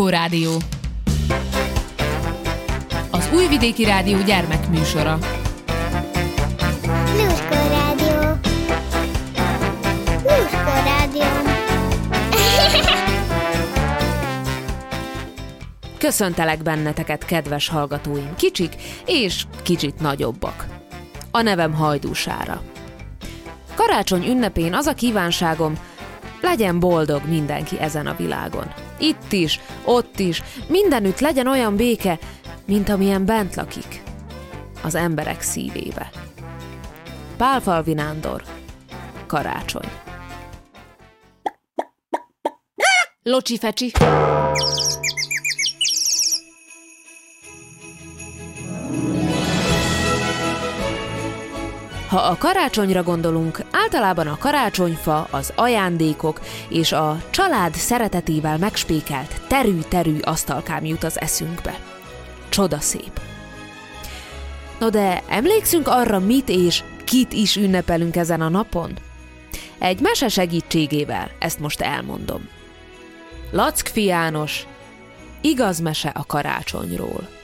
Lluskó Rádió. Az Újvidéki Rádió gyermekműsora. Lluskó Rádió. Lluskó Rádió. Köszöntelek benneteket, kedves hallgatóim, kicsik és kicsit nagyobbak. A nevem Hajdúsára. Karácsony ünnepén az a kívánságom, legyen boldog mindenki ezen a világon. Itt is, ott is, mindenütt legyen olyan béke, mint amilyen bent lakik. Az emberek szívébe. Pálfalvi Nándor. Karácsony. Locsi fecsi. Ha a karácsonyra gondolunk, általában a karácsonyfa, az ajándékok és a család szeretetével megspékelt terű-terű asztalkám jut az eszünkbe. Csoda szép. No de emlékszünk arra, mit és kit is ünnepelünk ezen a napon? Egy mese segítségével ezt most elmondom. Lackfi János, igaz mese a karácsonyról.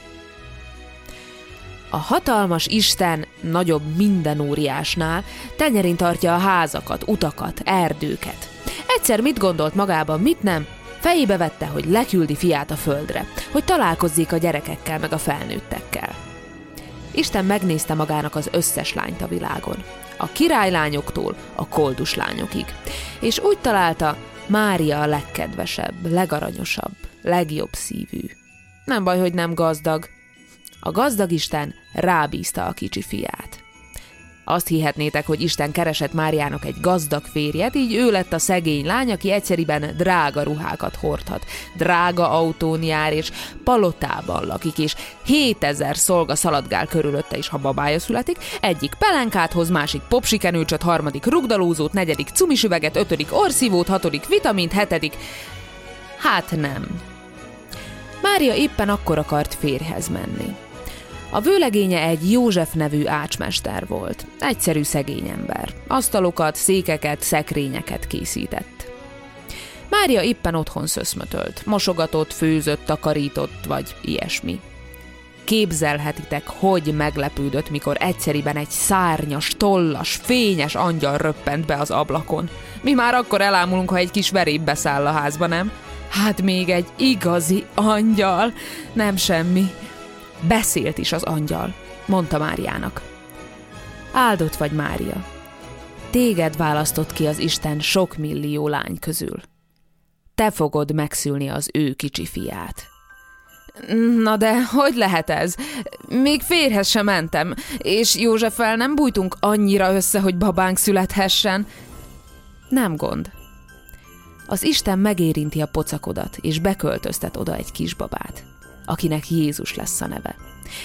A hatalmas Isten nagyobb minden óriásnál tenyerén tartja a házakat, utakat, erdőket. Egyszer mit gondolt magában, mit nem? Fejébe vette, hogy leküldi fiát a földre, hogy találkozzék a gyerekekkel meg a felnőttekkel. Isten megnézte magának az összes lányt a világon. A királylányoktól a koldus lányokig. És úgy találta, Mária a legkedvesebb, legaranyosabb, legjobb szívű. Nem baj, hogy nem gazdag, a gazdag Isten rábízta a kicsi fiát. Azt hihetnétek, hogy Isten keresett Máriának egy gazdag férjet, így ő lett a szegény lány, aki egyszeriben drága ruhákat hordhat, drága autón jár, és palotában lakik, és 7000 szolga szaladgál körülötte is, ha babája születik, egyik pelenkát hoz, másik popsikenőcsöt, harmadik rugdalózót, negyedik cumisüveget, ötödik orszívót, hatodik vitamint, hetedik... Hát nem. Mária éppen akkor akart férhez menni. A vőlegénye egy József nevű ácsmester volt. Egyszerű szegény ember. Asztalokat, székeket, szekrényeket készített. Mária éppen otthon szöszmötölt, mosogatott, főzött, takarított, vagy ilyesmi. Képzelhetitek, hogy meglepődött, mikor egyszeriben egy szárnyas, tollas, fényes angyal röppent be az ablakon. Mi már akkor elámulunk, ha egy kis veréb beszáll a házba, nem? Hát még egy igazi angyal, nem semmi. Beszélt is az angyal, mondta Máriának. Áldott vagy, Mária. Téged választott ki az Isten sok millió lány közül. Te fogod megszülni az ő kicsi fiát. Na de hogy lehet ez? Még férhez sem mentem, és Józseffel nem bújtunk annyira össze, hogy babánk születhessen. Nem gond. Az Isten megérinti a pocakodat, és beköltöztet oda egy kisbabát akinek Jézus lesz a neve.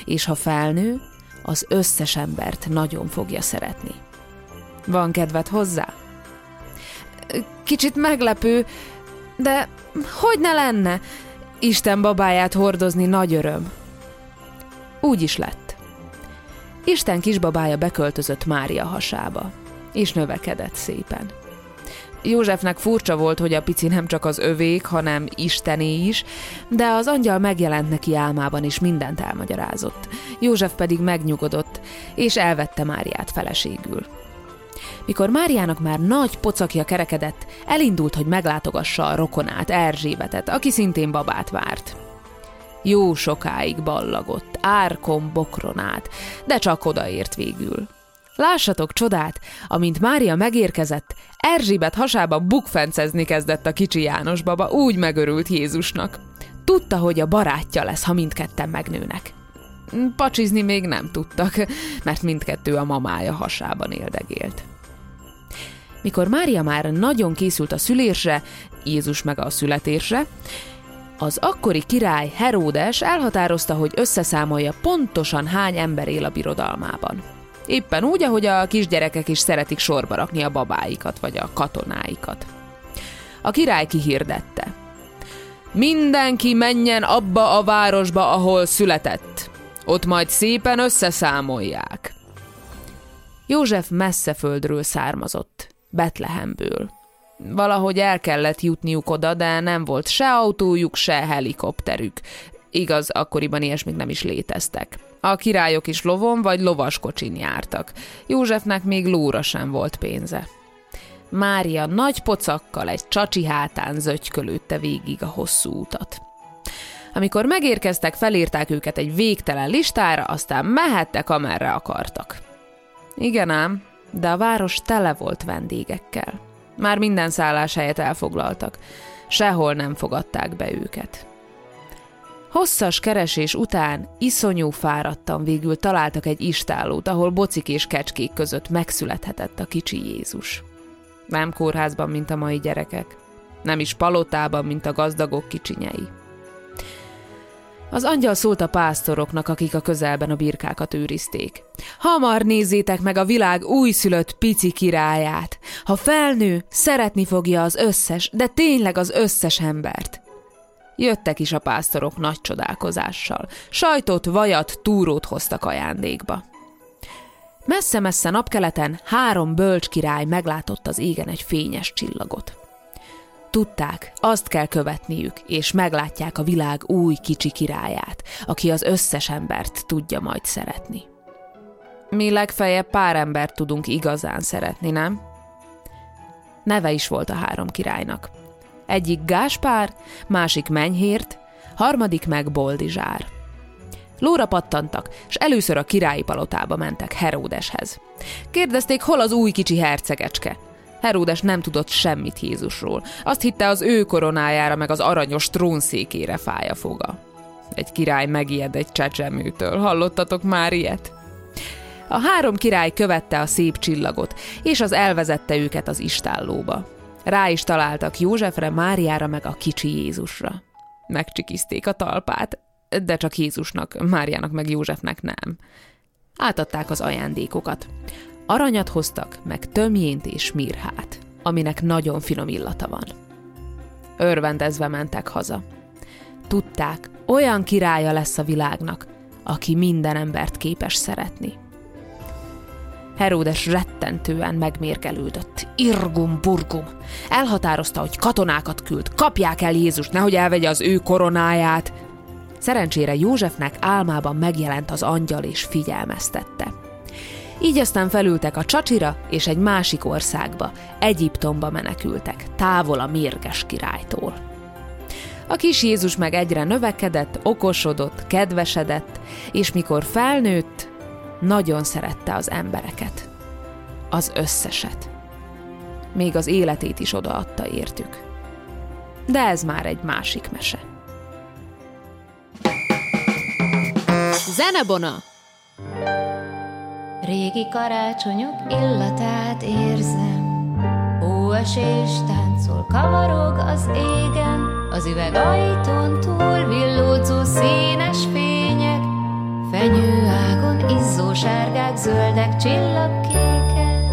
És ha felnő, az összes embert nagyon fogja szeretni. Van kedved hozzá? Kicsit meglepő, de hogy ne lenne? Isten babáját hordozni nagy öröm. Úgy is lett. Isten kisbabája beköltözött Mária hasába, és növekedett szépen. Józsefnek furcsa volt, hogy a pici nem csak az övék, hanem istené is, de az angyal megjelent neki álmában, és mindent elmagyarázott. József pedig megnyugodott, és elvette Máriát feleségül. Mikor Máriának már nagy pocakja kerekedett, elindult, hogy meglátogassa a rokonát, Erzsébetet, aki szintén babát várt. Jó sokáig ballagott, árkon bokronát, de csak odaért végül. Lássatok csodát, amint Mária megérkezett, Erzsébet hasába bukfencezni kezdett a kicsi János baba, úgy megörült Jézusnak. Tudta, hogy a barátja lesz, ha mindketten megnőnek. Pacsizni még nem tudtak, mert mindkettő a mamája hasában éldegélt. Mikor Mária már nagyon készült a szülésre, Jézus meg a születésre, az akkori király Heródes elhatározta, hogy összeszámolja pontosan hány ember él a birodalmában. Éppen úgy, ahogy a kisgyerekek is szeretik sorba rakni a babáikat vagy a katonáikat. A király kihirdette. Mindenki menjen abba a városba, ahol született. Ott majd szépen összeszámolják. József messze földről származott, Betlehemből. Valahogy el kellett jutniuk oda, de nem volt se autójuk, se helikopterük. Igaz, akkoriban ilyesmik nem is léteztek. A királyok is lovon vagy lovaskocsin jártak. Józsefnek még lóra sem volt pénze. Mária nagy pocakkal egy csacsi hátán zögykölődte végig a hosszú utat. Amikor megérkeztek, felírták őket egy végtelen listára, aztán mehettek, amerre akartak. Igen ám, de a város tele volt vendégekkel. Már minden szálláshelyet elfoglaltak. Sehol nem fogadták be őket. Hosszas keresés után iszonyú fáradtan végül találtak egy istállót, ahol bocik és kecskék között megszülethetett a kicsi Jézus. Nem kórházban, mint a mai gyerekek. Nem is palotában, mint a gazdagok kicsinyei. Az angyal szólt a pásztoroknak, akik a közelben a birkákat őrizték. Hamar nézzétek meg a világ újszülött pici királyát. Ha felnő, szeretni fogja az összes, de tényleg az összes embert. Jöttek is a pásztorok nagy csodálkozással. Sajtot, vajat, túrót hoztak ajándékba. Messze-messze napkeleten három bölcs király meglátott az égen egy fényes csillagot. Tudták, azt kell követniük, és meglátják a világ új kicsi királyát, aki az összes embert tudja majd szeretni. Mi legfeljebb pár embert tudunk igazán szeretni, nem? Neve is volt a három királynak. Egyik Gáspár, másik Menyhért, harmadik meg Boldizsár. Lóra pattantak, és először a királyi palotába mentek Heródeshez. Kérdezték, hol az új kicsi hercegecske. Heródes nem tudott semmit Jézusról. Azt hitte, az ő koronájára meg az aranyos trónszékére fáj a foga. Egy király megijed egy csecsemőtől. Hallottatok már ilyet? A három király követte a szép csillagot, és az elvezette őket az istállóba. Rá is találtak Józsefre, Máriára meg a kicsi Jézusra. Megcsikizték a talpát, de csak Jézusnak, Máriának meg Józsefnek nem. Átadták az ajándékokat. Aranyat hoztak, meg tömjént és mirhát, aminek nagyon finom illata van. Örvendezve mentek haza. Tudták, olyan királya lesz a világnak, aki minden embert képes szeretni. Heródes rettentően megmérgelődött. Irgum burgum. Elhatározta, hogy katonákat küld, kapják el Jézust, nehogy elvegye az ő koronáját. Szerencsére Józsefnek álmában megjelent az angyal és figyelmeztette. Így aztán felültek a csacsira, és egy másik országba, Egyiptomba menekültek, távol a mérges királytól. A kis Jézus meg egyre növekedett, okosodott, kedvesedett, és mikor felnőtt, nagyon szerette az embereket. Az összeset. Még az életét is odaadta értük. De ez már egy másik mese. Zenebona! Régi karácsonyok illatát érzem, Hóesés táncol, kavarog az égen, Az üveg ajtón túl villódzó színes fények, Fenyőágon izzó sárgák, zöldek, csillagkékek.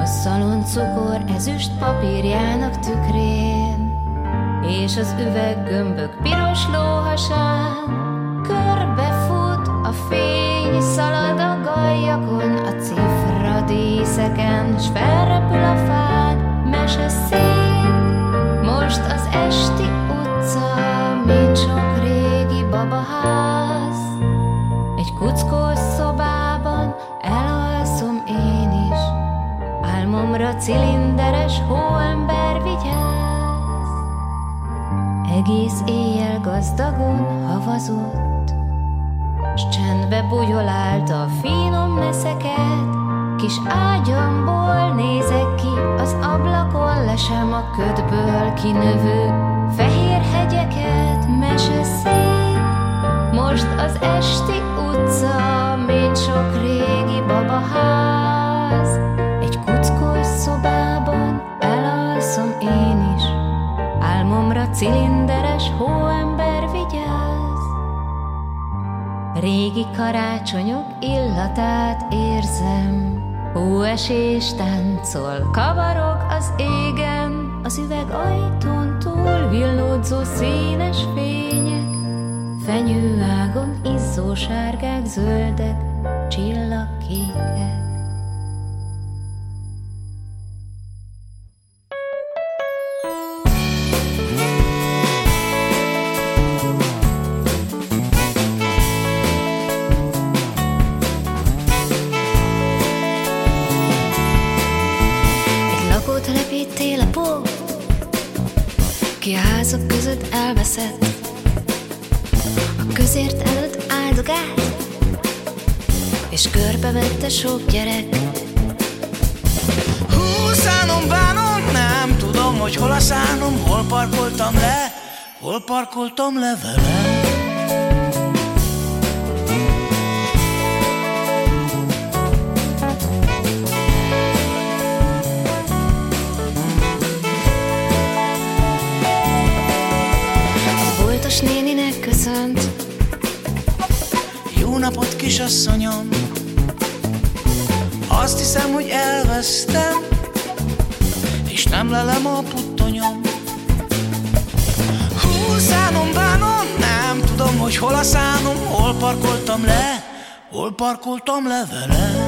A szalon cukor ezüst papírjának tükrén, És az üveg gömbök piros lóhasán, Körbefut a fény, szalad a galjakon, a cifra díszeken, s felrepül a fán, mese szép. Most az esti utca, mint sok régi babaház. Cilinderes hóember vigyáz. Egész éjjel gazdagon havazott, S csendbe bugyolálta a finom meszeket, Kis ágyamból nézek ki, az ablakon lesem a ködből kinövő fehér hegyeket, mese szép. Most az esti utca, mint sok régi babaház, szobában elalszom én is, álmomra cilinderes hóember vigyáz. Régi karácsonyok illatát érzem, Hóesés táncol, kavarog az égen, Az üveg ajtón túl villódzó színes fények, Fenyőágon izzó sárgák, zöldek, csillagkékek. Házak között elveszett, a közért előtt áldogált, és körbevette sok gyerek. Hú, szánom, bánom, nem tudom, hogy hol a szánom, hol parkoltam le, hol parkoltam le vele. Napot, kisasszonyom! Azt hiszem, hogy elvesztem, és nem lelem a puttonyom. Hú, bánom, nem tudom, hogy hol a szánom, hol parkoltam le, hol parkoltam le vele.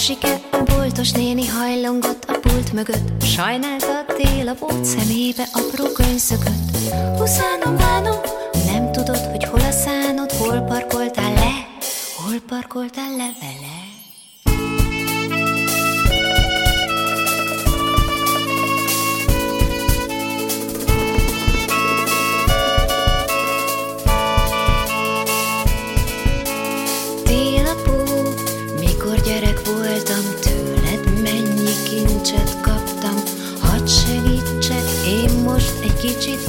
Ersike, a boltos néni hajlongott a pult mögött, sajnálta a télapót, szemébe apró könyszökött. Huszánom, bánom, nem tudod, hogy hol a szánod, hol parkoltál le, hol parkoltál le vele. Kicsit,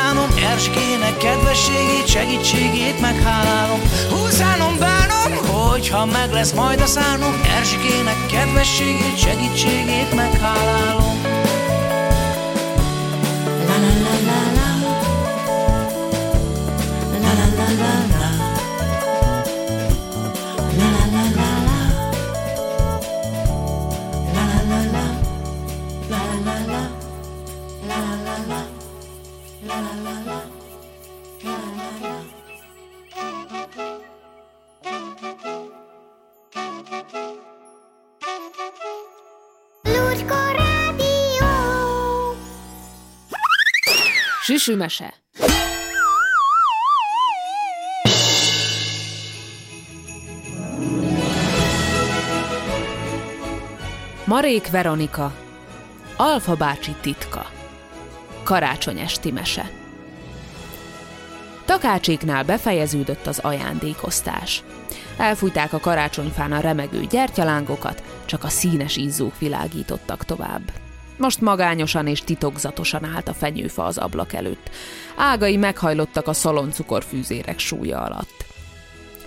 szánom, Erskének kedvességét, segítségét meghálálom. Hú, szánom, bánom, hogyha meg lesz majd a szánom, Erskének kedvességét, segítségét meghálálom. Süsümese. Marék Veronika Alfa bácsi titka Karácsony esti mese Takácséknál befejeződött az ajándékosztás. Elfújták a karácsonyfán a remegő gyertyalángokat, csak a színes izzók világítottak tovább. Most magányosan és titokzatosan állt a fenyőfa az ablak előtt. Ágai meghajlottak a szaloncukorfűzérek súlya alatt.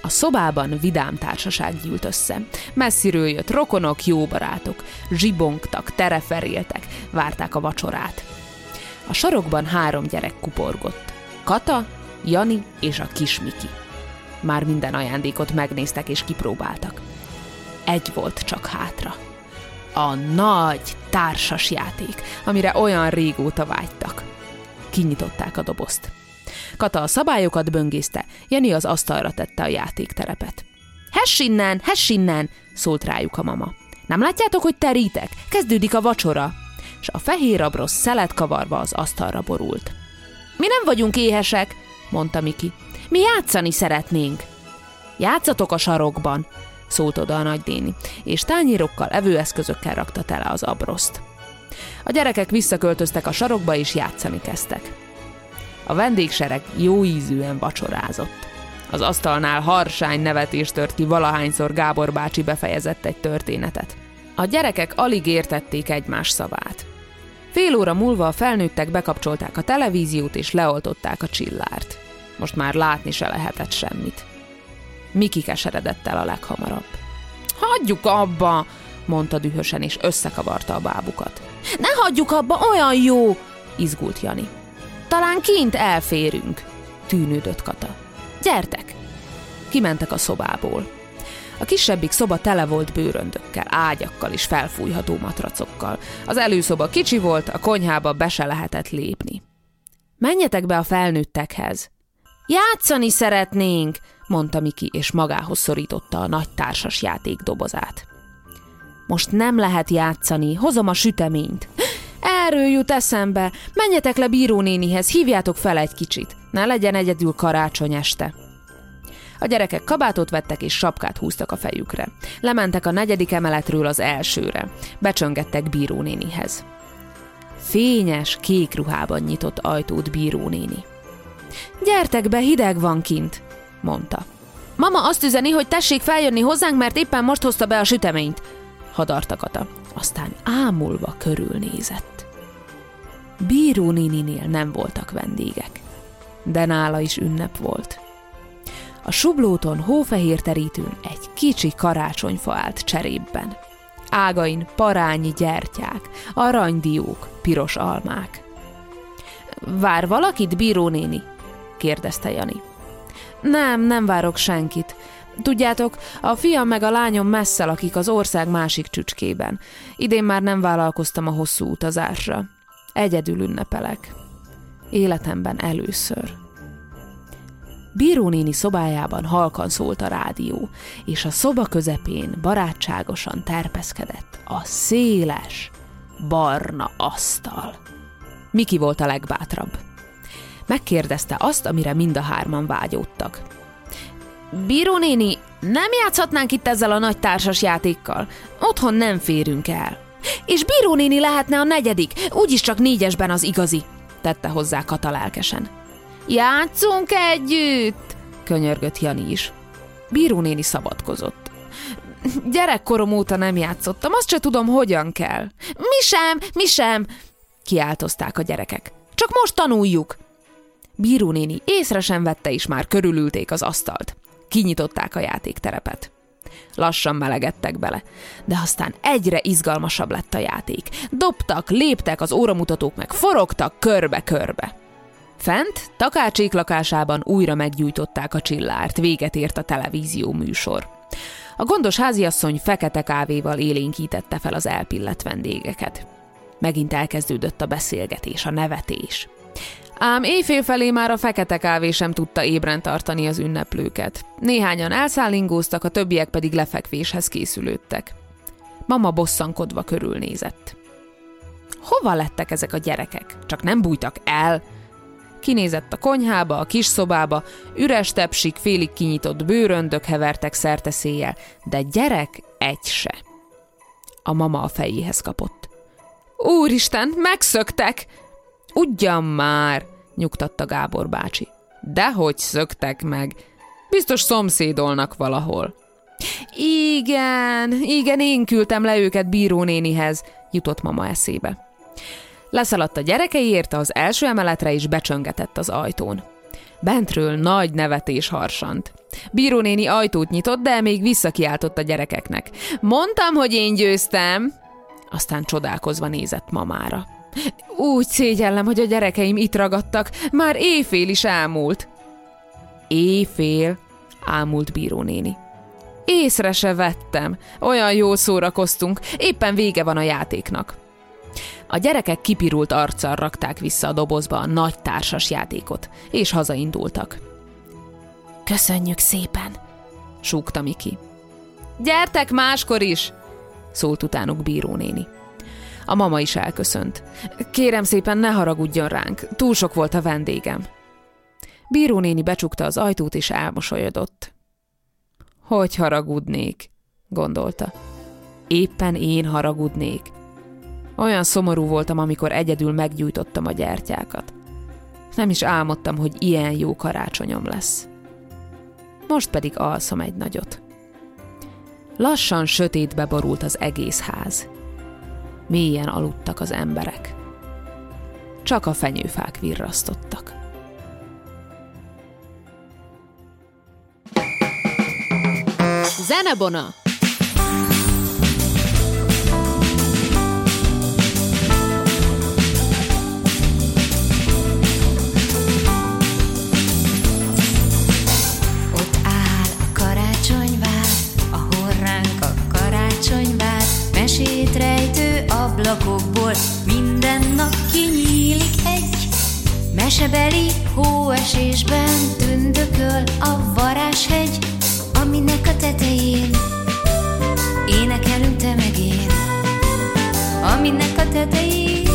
A szobában vidám társaság gyűlt össze. Messziről jött rokonok, jó barátok, zsibongtak, tereferéltek, várták a vacsorát. A sarokban három gyerek kuporgott. Kata, Jani és a kis Miki. Már minden ajándékot megnéztek és kipróbáltak. Egy volt csak hátra. A nagy társas játék, amire olyan régóta vágytak. Kinyitották a dobozt. Kata a szabályokat böngészte, Jani az asztalra tette a játékterepet. Hess innen, hess innen, szólt rájuk a mama. Nem látjátok, hogy terítek? Kezdődik a vacsora. És a fehér abrosz szelet kavarva az asztalra borult. Mi nem vagyunk éhesek, mondta Miki. Mi játszani szeretnénk. Játszatok a sarokban, szólt oda a nagydéni, és tányérokkal, evőeszközökkel rakta tele az abroszt. A gyerekek visszaköltöztek a sarokba és játszani kezdtek. A vendégsereg jó ízűen vacsorázott. Az asztalnál harsány nevetés tört ki valahányszor Gábor bácsi befejezett egy történetet. A gyerekek alig értették egymás szavát. Fél óra múlva a felnőttek bekapcsolták a televíziót és leoltották a csillárt. Most már látni se lehetett semmit. Miki keseredett el a leghamarabb. Hagyjuk abba, mondta dühösen, és összekavarta a bábukat. Ne hagyjuk abba, olyan jó, izgult Jani. Talán kint elférünk, tűnődött Kata. Gyertek! Kimentek a szobából. A kisebbik szoba tele volt bőröndökkel, ágyakkal és felfújható matracokkal. Az előszoba kicsi volt, a konyhába be se lehetett lépni. Menjetek be a felnőttekhez. Játszani szeretnénk, mondta Miki, és magához szorította a nagy társas játék dobozát. Most nem lehet játszani, hozom a süteményt. Erről jut eszembe. Menjetek le bírónénihez, hívjátok fel egy kicsit. Ne legyen egyedül karácsony este. A gyerekek kabátot vettek és sapkát húztak a fejükre. Lementek a negyedik emeletről az elsőre. Becsöngettek bírónénihez. Fényes, kék ruhában nyitott ajtót bírónéni. Gyertek be, hideg van kint, mondta. Mama azt üzeni, hogy tessék feljönni hozzánk, mert éppen most hozta be a süteményt, hadarta Kata. Aztán ámulva körülnézett. Bíró néninél nem voltak vendégek, de nála is ünnep volt. A sublóton hófehér terítőn egy kicsi karácsonyfa állt cserébben. Ágain parányi gyertyák, aranydiók, piros almák. Vár valakit, bíró néni? kérdezte Jani. Nem, nem várok senkit. Tudjátok, a fiam meg a lányom messze lakik az ország másik csücskében. Idén már nem vállalkoztam a hosszú utazásra. Egyedül ünnepelek. Életemben először. Bíró néni szobájában halkan szólt a rádió, és a szoba közepén barátságosan terpeszkedett a széles, barna asztal. Miki volt a legbátrabb. Megkérdezte azt, amire mind a hárman vágyódtak. Bíró néni, nem játszhatnánk itt ezzel a nagy társas játékkal? Otthon nem férünk el. És Bíró néni lehetne a negyedik, úgyis csak négyesben az igazi, tette hozzá Kata lelkesen. Játszunk együtt, könyörgött Jani is. Bíró néni szabadkozott. Gyerekkorom óta nem játszottam, azt se tudom, hogyan kell. Mi sem, mi sem, kiáltozták a gyerekek. Csak most tanuljuk. Bíró néni észre sem vette, és már körülülték az asztalt. Kinyitották a játékterepet. Lassan melegedtek bele, de aztán egyre izgalmasabb lett a játék. Dobtak, léptek, az óramutatók meg forogtak körbe-körbe. Fent, takácsék lakásában újra meggyújtották a csillárt, véget ért a televízió műsor. A gondos háziasszony fekete kávéval élénkítette fel az elpillett vendégeket. Megint elkezdődött a beszélgetés, a nevetés. Ám éjfél felé már a fekete kávé sem tudta ébren tartani az ünneplőket. Néhányan elszállingóztak, a többiek pedig lefekvéshez készülődtek. Mama bosszankodva körülnézett. Hova lettek ezek a gyerekek? Csak nem bújtak el? Kinézett a konyhába, a kis szobába, üres tepsik, félig kinyitott bőröndök hevertek szerte széjjel, de gyerek egy se. A mama a fejéhez kapott. Úristen, megszöktek! Ugyan már, nyugtatta Gábor bácsi. Dehogy szöktek meg. Biztos szomszédolnak valahol. Igen, igen, én küldtem le őket bírónénihez, jutott mama eszébe. Leszaladt a gyerekei érte az első emeletre, és becsöngetett az ajtón. Bentről nagy nevetés harsant. Bírónéni ajtót nyitott, de még visszakiáltott a gyerekeknek. Mondtam, hogy én győztem! Aztán csodálkozva nézett mamára. Úgy szégyellem, hogy a gyerekeim itt ragadtak, már éjfél is elmúlt. Éjfél, ámult bírónéni. Észre se vettem, olyan jól szórakoztunk, éppen vége van a játéknak. A gyerekek kipirult arccal rakták vissza a dobozba a nagy társas játékot, és hazaindultak. Köszönjük szépen, súgta Miki. Gyertek máskor is, szólt utánuk bírónéni. A mama is elköszönt. Kérem szépen, ne haragudjon ránk, túl sok volt a vendégem. Bírónéni becsukta az ajtót és elmosolyodott. Hogy haragudnék? gondolta. Éppen én haragudnék. Olyan szomorú voltam, amikor egyedül meggyújtottam a gyertyákat. Nem is álmodtam, hogy ilyen jó karácsonyom lesz. Most pedig alszom egy nagyot. Lassan sötétbe borult az egész ház. Mélyen aludtak az emberek. Csak a fenyőfák virrasztottak. Zenebona! Ablakokból minden nap kinyílik egy. Mesebeli hóesésben tündököl a varázshegy, aminek a tetején énekelünk te meg én. Aminek a tetején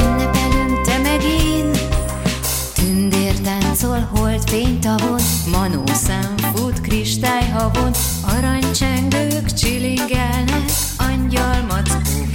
ünnepelünk te meg én. Tündér táncol, holt fénytavon, manószám fut kristályhavon, aranycsengők csilingelnek, angyal mackók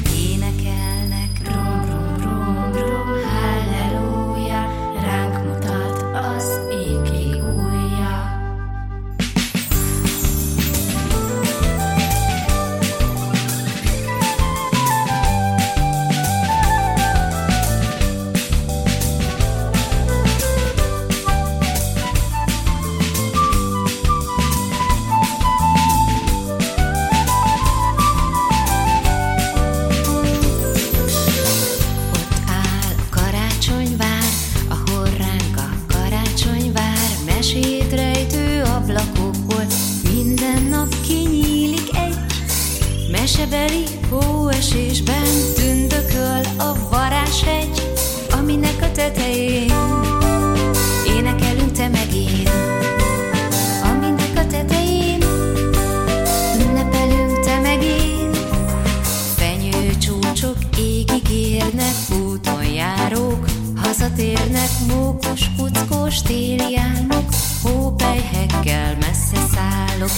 kuckós téli álmok, hópelyhekkel messze szállok,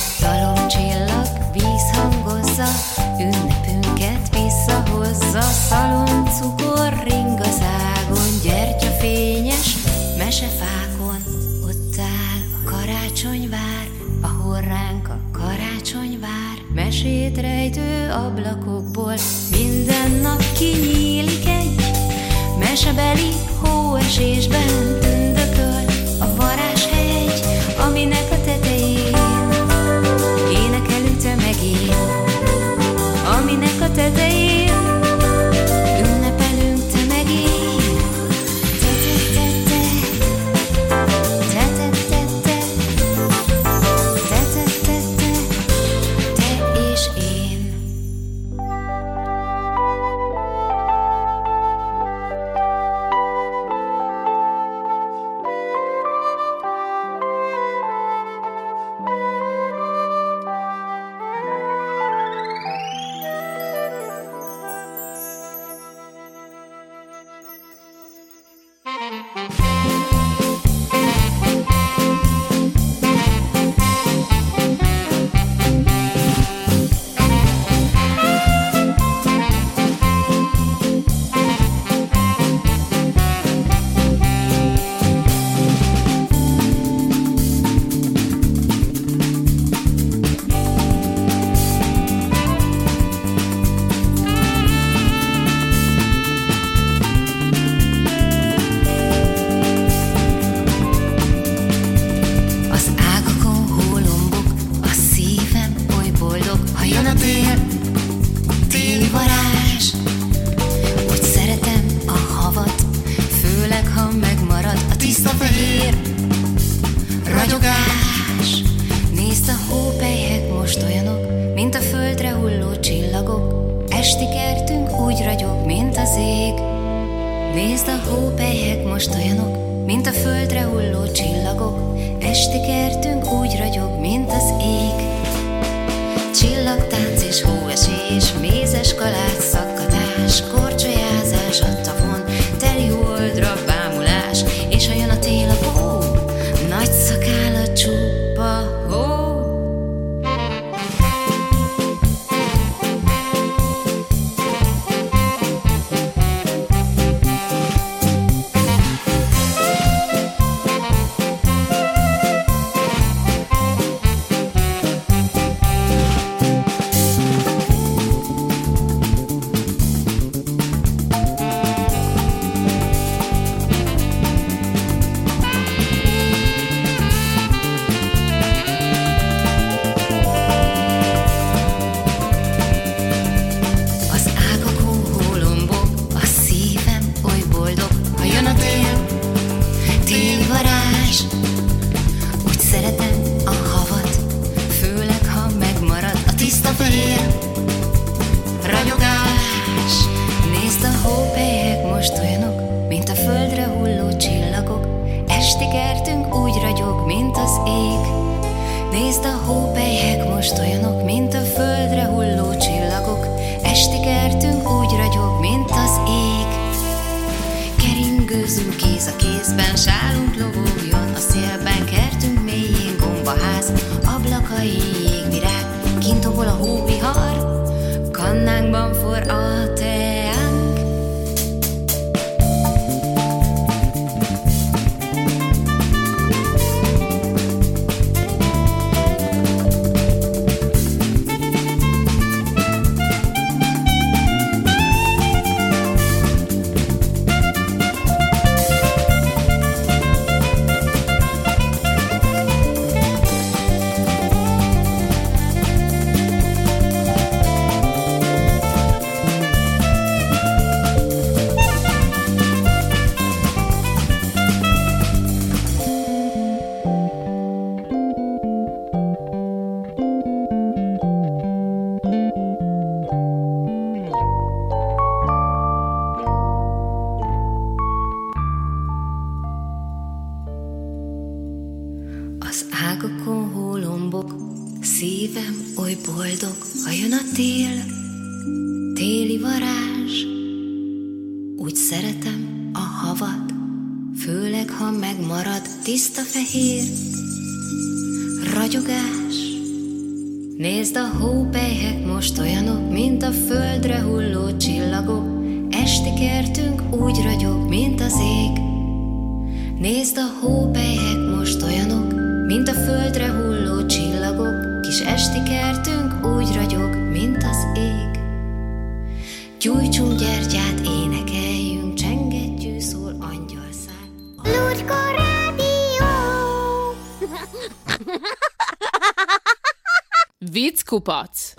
Vickupac!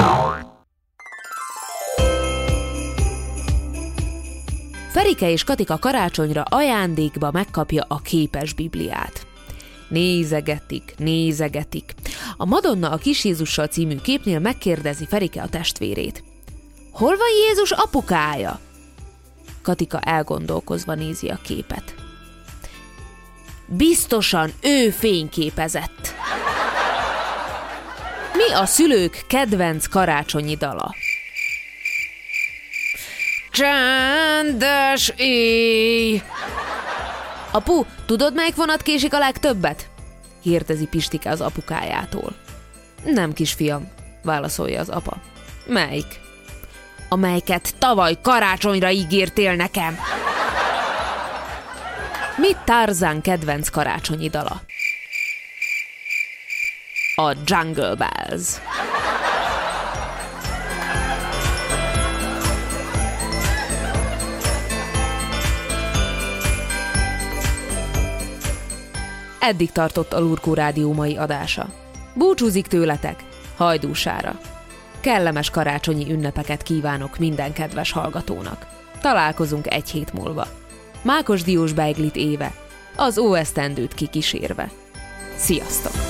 Ferike és Katika karácsonyra ajándékba megkapja a képes Bibliát. Nézegetik, nézegetik. A Madonna a Kis Jézussal című képnél megkérdezi Ferike a testvérét. Hol van Jézus apukája? Katika elgondolkozva nézi a képet. Biztosan ő fényképezett. Mi a szülők kedvenc karácsonyi dala? Csendes éj! Apu, tudod, melyik vonat késik a legtöbbet? kérdezi Pistike az apukájától. Nem, kisfiam, válaszolja az apa. Melyik? Amelyiket tavaly karácsonyra ígértél nekem. Mi Tarzan kedvenc karácsonyi dala? A Jungle Bells. Eddig tartott a Lurkó Rádió mai adása. Búcsúzik tőletek, hajdúsára. Kellemes karácsonyi ünnepeket kívánok minden kedves hallgatónak. Találkozunk egy hét múlva. Mákos Diós Beiglit éve, az óesztendőt kikísérve. Sziasztok!